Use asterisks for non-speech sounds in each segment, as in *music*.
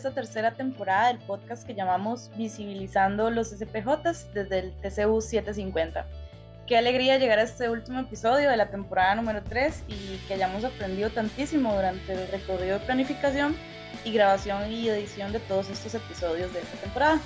esta tercera temporada del podcast que llamamos Visibilizando los SPJs desde el TCU 750. Qué alegría llegar a este último episodio de la temporada número 3 y que hayamos aprendido tantísimo durante el recorrido de planificación y grabación y edición de todos estos episodios de esta temporada.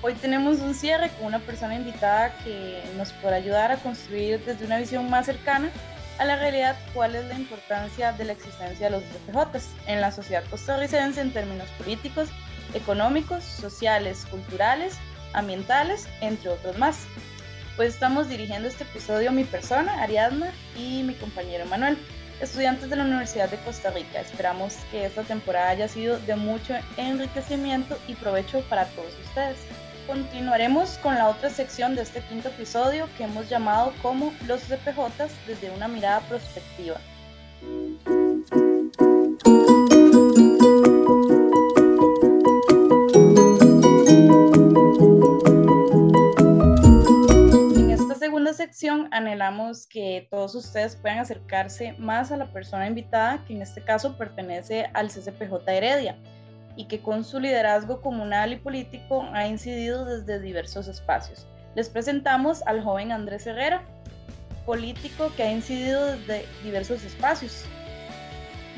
Hoy tenemos un cierre con una persona invitada que nos podrá ayudar a construir desde una visión más cercana a la realidad cuál es la importancia de la existencia de los SPJs en la sociedad costarricense en términos políticos, económicos, sociales, culturales, ambientales, entre otros más. Pues estamos dirigiendo este episodio mi persona, Ariadna, y mi compañero Manuel, estudiantes de la Universidad de Costa Rica. Esperamos que esta temporada haya sido de mucho enriquecimiento y provecho para todos ustedes. Continuaremos con la otra sección de este quinto episodio que hemos llamado como Los CPJ desde una mirada prospectiva. En esta segunda sección anhelamos que todos ustedes puedan acercarse más a la persona invitada, que en este caso pertenece al CCPJ Heredia y que con su liderazgo comunal y político ha incidido desde diversos espacios. Les presentamos al joven Andrés Herrera, político que ha incidido desde diversos espacios.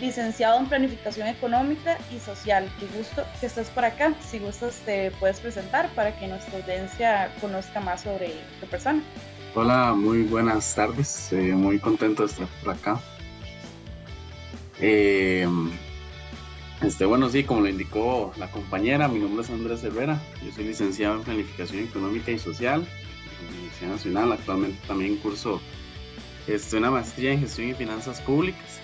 Licenciado en Planificación Económica y Social. Qué gusto que estés por acá. Si gustas, te puedes presentar para que nuestra audiencia conozca más sobre tu persona. Hola, muy buenas tardes. Eh, muy contento de estar por acá. Eh, este, bueno, sí, como lo indicó la compañera, mi nombre es Andrés Herrera, yo soy licenciado en Planificación Económica y Social en la Universidad Nacional, actualmente también curso este, una maestría en Gestión y Finanzas Públicas.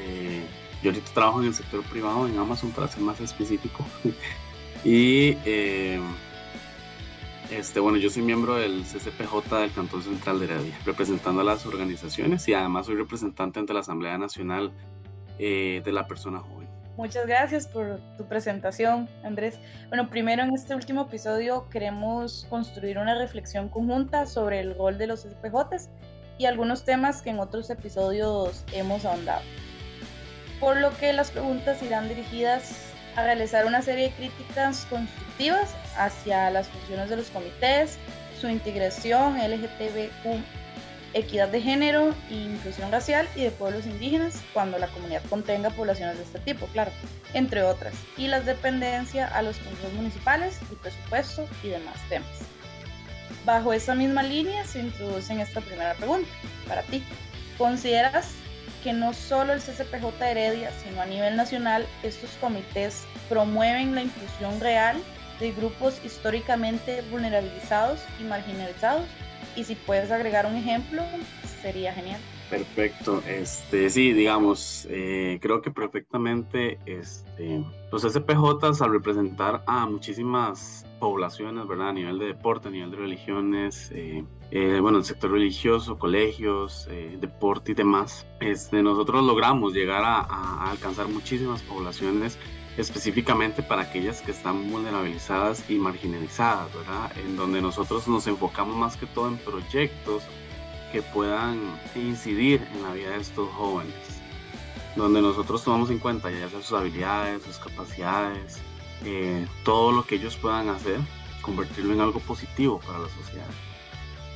Eh, yo ahorita trabajo en el sector privado, en Amazon para ser más específico. *laughs* y eh, este, bueno, yo soy miembro del CCPJ del Cantón Central de Heredia, representando a las organizaciones y además soy representante ante la Asamblea Nacional eh, de la Persona Joven. Muchas gracias por tu presentación, Andrés. Bueno, primero en este último episodio queremos construir una reflexión conjunta sobre el rol de los SPJs y algunos temas que en otros episodios hemos ahondado. Por lo que las preguntas irán dirigidas a realizar una serie de críticas constructivas hacia las funciones de los comités, su integración LGTBQ equidad de género, inclusión racial y de pueblos indígenas cuando la comunidad contenga poblaciones de este tipo, claro, entre otras, y las dependencias a los consejos municipales, el presupuesto y demás temas. Bajo esa misma línea se introduce en esta primera pregunta para ti. ¿Consideras que no solo el CCPJ Heredia, sino a nivel nacional, estos comités promueven la inclusión real de grupos históricamente vulnerabilizados y marginalizados y si puedes agregar un ejemplo, sería genial. Perfecto, este, sí, digamos, eh, creo que perfectamente este, los SPJs al representar a muchísimas poblaciones, ¿verdad? A nivel de deporte, a nivel de religiones, eh, eh, bueno, el sector religioso, colegios, deporte y demás, este, nosotros logramos llegar a, a alcanzar muchísimas poblaciones específicamente para aquellas que están vulnerabilizadas y marginalizadas, ¿verdad? En donde nosotros nos enfocamos más que todo en proyectos que puedan incidir en la vida de estos jóvenes, donde nosotros tomamos en cuenta ya sus habilidades, sus capacidades, eh, todo lo que ellos puedan hacer, convertirlo en algo positivo para la sociedad.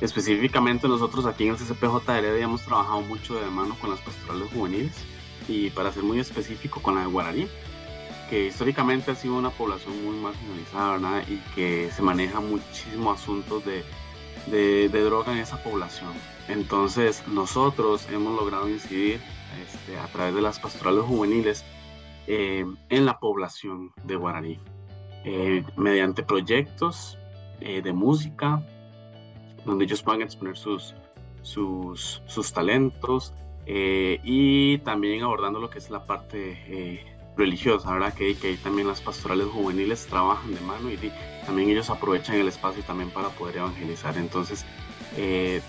Específicamente nosotros aquí en el CCPJ Heredia hemos trabajado mucho de mano con las pastorales juveniles y para ser muy específico con la de Guaraní, que históricamente ha sido una población muy marginalizada y que se maneja muchísimo asuntos de, de, droga en esa población. Entonces nosotros hemos logrado incidir este, a través de las pastorales juveniles eh, en la población de Guaraní, eh, mediante proyectos eh, de música, donde ellos puedan exponer sus, sus, sus talentos y también abordando lo que es la parte religiosa, ¿verdad? Que, que ahí también las pastorales juveniles trabajan de mano y también ellos aprovechan el espacio también para poder evangelizar. Entonces, eh,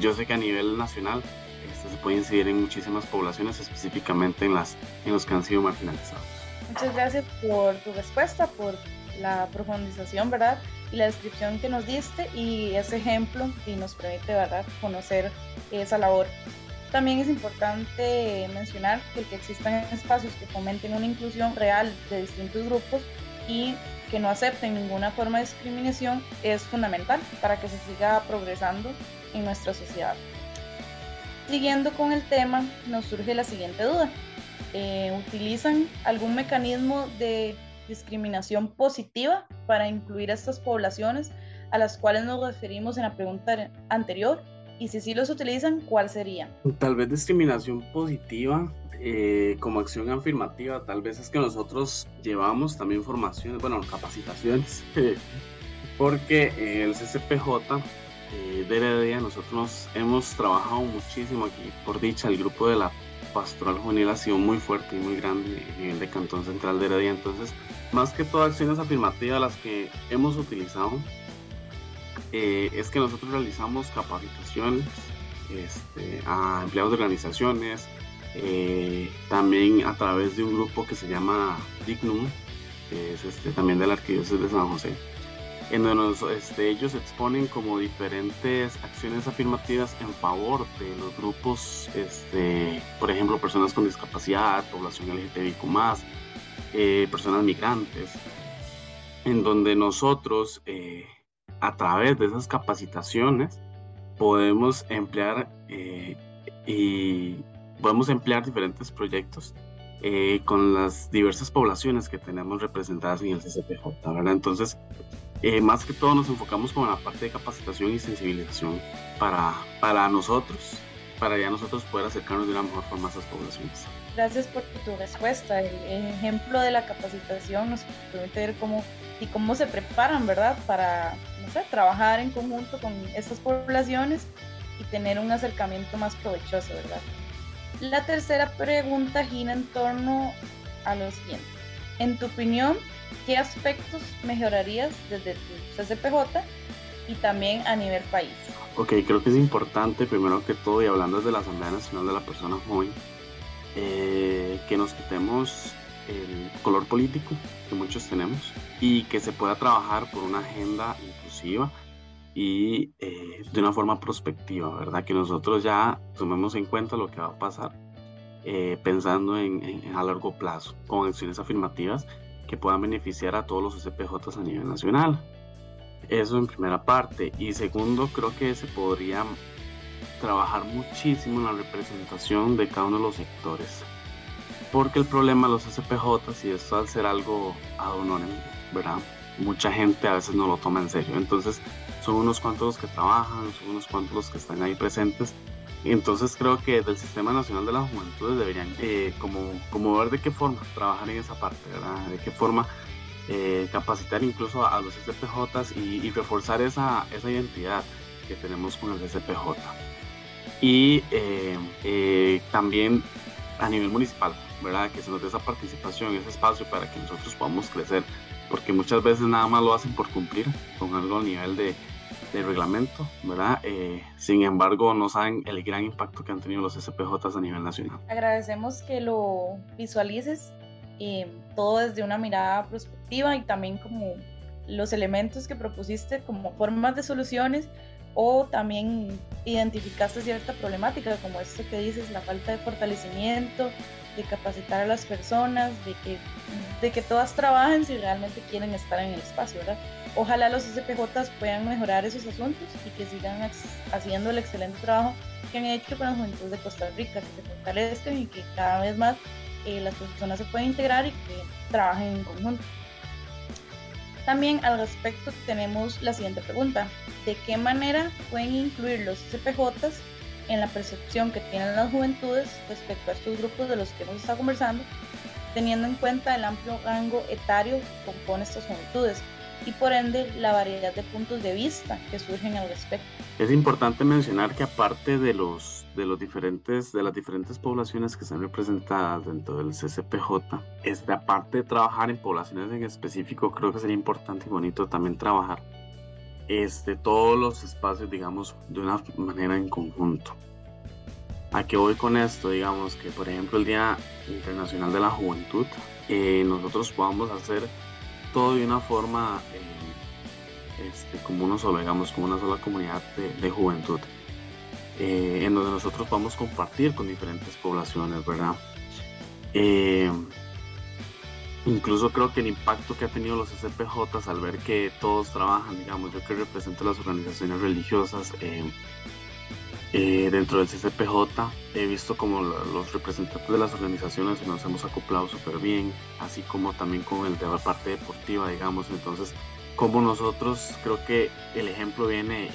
yo sé que a nivel nacional este, se puede incidir en muchísimas poblaciones, específicamente en, las, en los que han sido marginalizados. Muchas gracias por tu respuesta, por la profundización, ¿verdad? Y la descripción que nos diste y ese ejemplo que nos permite, ¿verdad?, conocer esa labor También es importante mencionar que que existan espacios que fomenten una inclusión real de distintos grupos y que no acepten ninguna forma de discriminación es fundamental para que se siga progresando en nuestra sociedad. Siguiendo con el tema, nos surge la siguiente duda. Eh, ¿Utilizan algún mecanismo de discriminación positiva para incluir a estas poblaciones a las cuales nos referimos en la pregunta anterior? Y si sí los utilizan, ¿cuál sería? Tal vez discriminación positiva eh, como acción afirmativa, tal vez es que nosotros llevamos también formaciones, bueno, capacitaciones, *laughs* porque el CCPJ eh, de Heredia nosotros hemos trabajado muchísimo aquí, por dicha, el grupo de la pastoral juvenil ha sido muy fuerte y muy grande a nivel de Cantón Central de Heredia, entonces más que todo acciones afirmativas las que hemos utilizado eh, es que nosotros realizamos capacitaciones este, a empleados de organizaciones, eh, también a través de un grupo que se llama Dignum, que es este, también de la Arquidiócesis de San José, en donde este, ellos exponen como diferentes acciones afirmativas en favor de los grupos, este, por ejemplo, personas con discapacidad, población LGTBIQ+, eh, personas migrantes, en donde nosotros eh, a través de esas capacitaciones podemos emplear eh, y podemos emplear diferentes proyectos eh, con las diversas poblaciones que tenemos representadas en el CCPJ, ¿verdad? Entonces, eh, más que todo nos enfocamos con la parte de capacitación y sensibilización para, para nosotros, para ya nosotros poder acercarnos de una mejor forma a esas poblaciones. Gracias por tu respuesta. El ejemplo de la capacitación nos permite ver cómo y cómo se preparan, ¿verdad? Para trabajar en conjunto con estas poblaciones y tener un acercamiento más provechoso, ¿verdad? La tercera pregunta gira en torno a lo siguiente. En tu opinión, ¿qué aspectos mejorarías desde tu CCPJ y también a nivel país? Ok, creo que es importante, primero que todo, y hablando desde la Asamblea Nacional de la Persona Joven, eh, que nos quitemos el color político que muchos tenemos y que se pueda trabajar por una agenda inclusiva y eh, de una forma prospectiva, ¿verdad? Que nosotros ya tomemos en cuenta lo que va a pasar eh, pensando en, a largo plazo con acciones afirmativas que puedan beneficiar a todos los SPJ a nivel nacional. Eso en primera parte. Y segundo, creo que se podría trabajar muchísimo en la representación de cada uno de los sectores porque el problema de los SPJ, y esto al ser algo ad honorem, ¿verdad? Mucha gente a veces no lo toma en serio. Entonces, son unos cuantos los que trabajan, son unos cuantos los que están ahí presentes. Entonces creo que del Sistema Nacional de las Juventudes deberían eh, como, como ver de qué forma trabajar en esa parte, ¿verdad? De qué forma eh, capacitar incluso a, los SPJs y, reforzar esa, esa identidad que tenemos con el SPJ. Y eh, también a nivel municipal, ¿verdad? Que se nos dé esa participación, ese espacio para que nosotros podamos crecer, porque muchas veces nada más lo hacen por cumplir con algo a nivel de, de reglamento, ¿verdad? Eh, sin embargo, no saben el gran impacto que han tenido los SPJ a nivel nacional. Agradecemos que lo visualices eh, todo desde una mirada prospectiva y también como los elementos que propusiste como formas de soluciones o también identificaste cierta problemática como esto que dices, la falta de fortalecimiento, de capacitar a las personas, de que, de que todas trabajen si realmente quieren estar en el espacio, ¿verdad? Ojalá los SPJ puedan mejorar esos asuntos y que sigan haciendo el excelente trabajo que han hecho con la juventud de Costa Rica, que se fortalezcan y que cada vez más eh, las personas se puedan integrar y que trabajen en conjunto. También al respecto tenemos la siguiente pregunta. ¿De qué manera pueden incluir los SPJs en la percepción que tienen las juventudes respecto a estos grupos de los que hemos estado conversando, teniendo en cuenta el amplio rango etario que compone estas juventudes y por ende la variedad de puntos de vista que surgen al respecto. Es importante mencionar que aparte de los de los diferentes de las diferentes poblaciones que están representadas dentro del CCPJ, este, aparte de trabajar en poblaciones en específico, creo que sería importante y bonito también trabajar este, todos los espacios, digamos, de una manera en conjunto. ¿A qué voy con esto? Digamos que, por ejemplo, el Día Internacional de la Juventud, eh, nosotros podamos hacer todo de una forma eh, este, como uno solo, digamos, como una sola comunidad de, juventud. Eh, en donde nosotros a compartir con diferentes poblaciones, ¿verdad? Eh, incluso creo que el impacto que ha tenido los SPJ al ver que todos trabajan, digamos, yo que represento las organizaciones religiosas, eh, dentro del CCPJ he visto como los representantes de las organizaciones nos hemos acoplado súper bien, así como también con el de la parte deportiva, digamos. Entonces, como nosotros creo que el ejemplo viene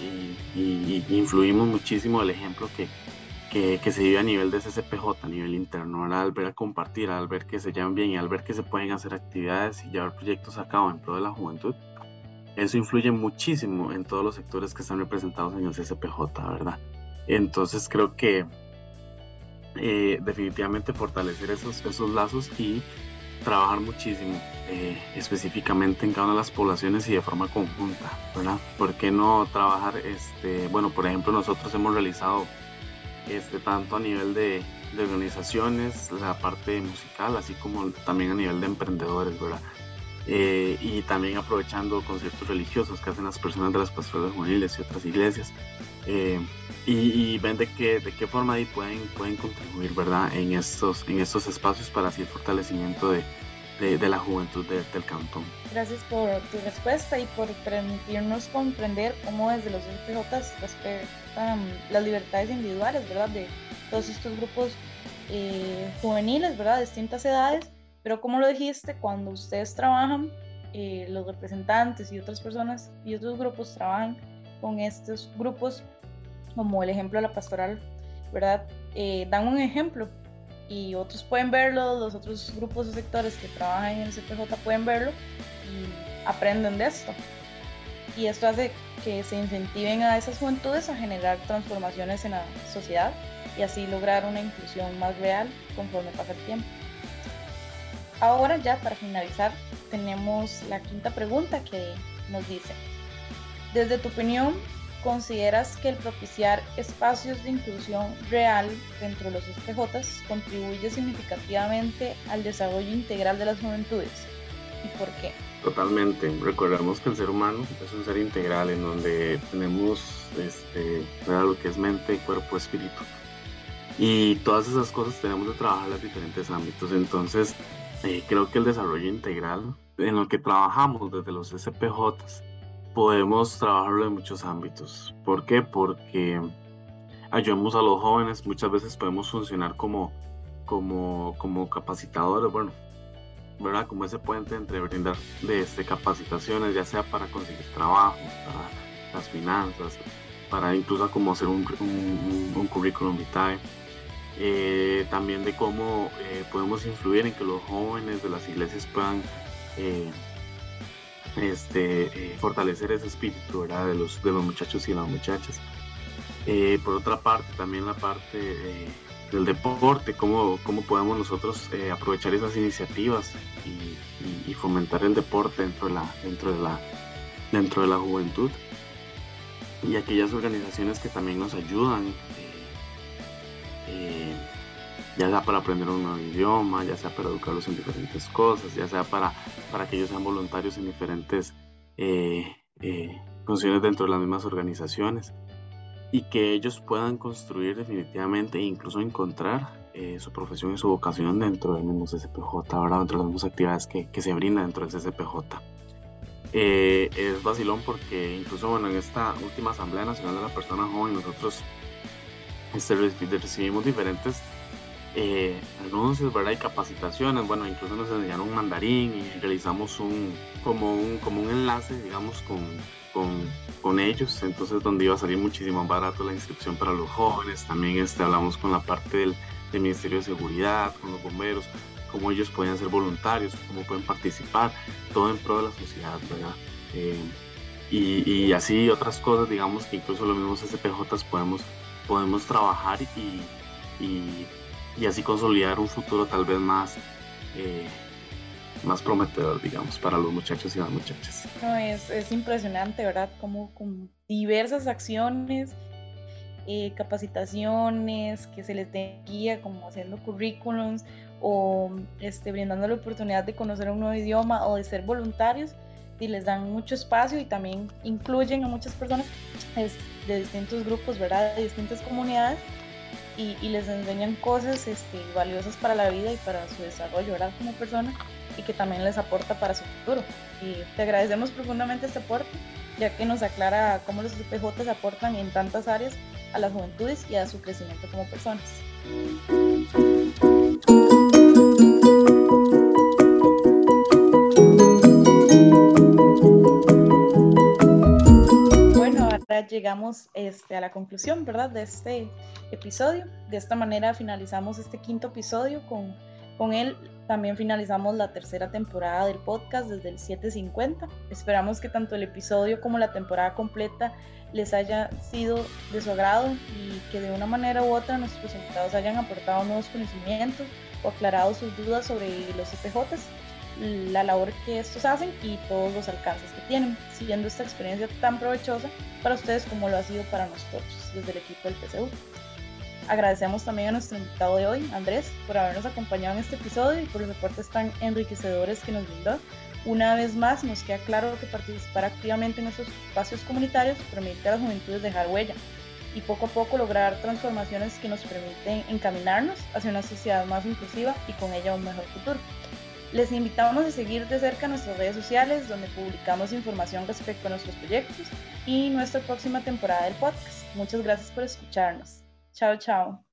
y, influimos muchísimo el ejemplo que, que, se vive a nivel de CCPJ, a nivel interno, al ver a compartir, al ver que se llevan bien y al ver que se pueden hacer actividades y llevar proyectos a cabo en pro de la juventud. Eso influye muchísimo en todos los sectores que están representados en el CCPJ, ¿verdad? Entonces creo que eh, definitivamente fortalecer esos, esos lazos y trabajar muchísimo eh, específicamente en cada una de las poblaciones y de forma conjunta, ¿verdad? ¿Por qué no trabajar, este, bueno, por ejemplo, nosotros hemos realizado este, tanto a nivel de, de organizaciones, la parte musical, así como también a nivel de emprendedores, ¿verdad? Eh, y también aprovechando conciertos religiosos que hacen las personas de las pastorales juveniles y otras iglesias. Eh, y, ven de qué, de qué forma ahí pueden, pueden contribuir ¿verdad? En, estos, en estos espacios para así el fortalecimiento de, de, la juventud del cantón. Gracias por tu respuesta y por permitirnos comprender cómo desde los SPJ respetan las libertades individuales ¿verdad? de todos estos grupos eh, juveniles, ¿verdad? de distintas edades pero como lo dijiste, cuando ustedes trabajan, eh, los representantes y otras personas y otros grupos trabajan con estos grupos, como el ejemplo de la pastoral, ¿verdad? Eh, dan un ejemplo y otros pueden verlo, los otros grupos o sectores que trabajan en el CPJ pueden verlo y aprenden de esto. Y esto hace que se incentiven a esas juventudes a generar transformaciones en la sociedad y así lograr una inclusión más real conforme pasa el tiempo. Ahora ya para finalizar tenemos la quinta pregunta que nos dice, desde tu opinión, ¿consideras que el propiciar espacios de inclusión real dentro de los SPJ contribuye significativamente al desarrollo integral de las juventudes? ¿Y por qué? Totalmente. Recordemos que el ser humano es un ser integral en donde tenemos este, lo que es mente, cuerpo, espíritu. Y todas esas cosas tenemos que trabajar en los diferentes ámbitos. Entonces, eh, creo que el desarrollo integral en lo que trabajamos desde los SPJs podemos trabajarlo en muchos ámbitos. ¿Por qué? Porque ayudamos a los jóvenes, muchas veces podemos funcionar como, como, como capacitadores, bueno, ¿verdad? Como ese puente entre brindar de este, capacitaciones, ya sea para conseguir trabajo, para las finanzas, para incluso como hacer un, un, un currículum vitae eh, también de cómo eh, podemos influir en que los jóvenes de las iglesias puedan eh, este, fortalecer ese espíritu. De, los, de los muchachos y las muchachas. por otra parte, también la parte del deporte, cómo, cómo podemos nosotros aprovechar esas iniciativas y, fomentar el deporte dentro de la, dentro de la, dentro de la juventud y aquellas organizaciones que también nos ayudan eh, ya sea para aprender un nuevo idioma, ya sea para educarlos en diferentes cosas, ya sea para, para que ellos sean voluntarios en diferentes eh, eh, funciones dentro de las mismas organizaciones y que ellos puedan construir definitivamente e incluso encontrar su profesión y su vocación dentro del mismo CCPJ, ahora dentro de las mismas actividades que, que se brindan dentro del CCPJ. es vacilón porque incluso bueno, en esta última Asamblea Nacional de la Persona Joven nosotros este, recibimos diferentes eh, anuncios, ¿verdad? Capacitaciones, bueno, incluso nos enseñaron mandarín y realizamos un, como un, como un enlace, digamos, con, con, con ellos, entonces donde iba a salir muchísimo más barato la inscripción para los jóvenes, también este, hablamos con la parte del, del Ministerio de Seguridad, con los bomberos, cómo ellos podían ser voluntarios, cómo pueden participar, todo en pro de la sociedad, ¿verdad? Eh, y, y, así otras cosas, digamos, que incluso los mismos SPJs podemos podemos trabajar y, así consolidar un futuro tal vez más, eh, más prometedor, digamos, para los muchachos y las muchachas. es, es, impresionante, ¿verdad? Como con diversas acciones, eh, capacitaciones, que se les dé guía, como haciendo currículums o este, brindando la oportunidad de conocer un nuevo idioma o de ser voluntarios, y les dan mucho espacio y también incluyen a muchas personas de distintos grupos, ¿verdad? De distintas comunidades y, les enseñan cosas este, valiosas para la vida y para su desarrollo. Como persona y que también les aporta para su futuro. Y te agradecemos profundamente este aporte, ya que nos aclara cómo los CPJ aportan en tantas áreas a las juventudes y a su crecimiento como personas. Llegamos este, a la conclusión, ¿verdad? De este episodio. De esta manera finalizamos este quinto episodio. Con, con él también finalizamos la tercera temporada del podcast desde el 750. Esperamos que tanto el episodio como la temporada completa les haya sido de su agrado y que de una manera u otra nuestros invitados hayan aportado nuevos conocimientos o aclarado sus dudas sobre los CPJs, la labor que estos hacen y todos los alcances que tienen, siguiendo esta experiencia tan provechosa para ustedes como lo ha sido para nosotros desde el equipo del PCU. Agradecemos también a nuestro invitado de hoy, Andrés, por habernos acompañado en este episodio y por los reportes tan enriquecedores que nos brindó. Una vez más, nos queda claro que participar activamente en estos espacios comunitarios permite a las juventudes dejar huella y poco a poco lograr transformaciones que nos permiten encaminarnos hacia una sociedad más inclusiva y con ella un mejor futuro. Les invitamos a seguir de cerca nuestras redes sociales donde publicamos información respecto a nuestros proyectos y nuestra próxima temporada del podcast. Muchas gracias por escucharnos. Chao, chao.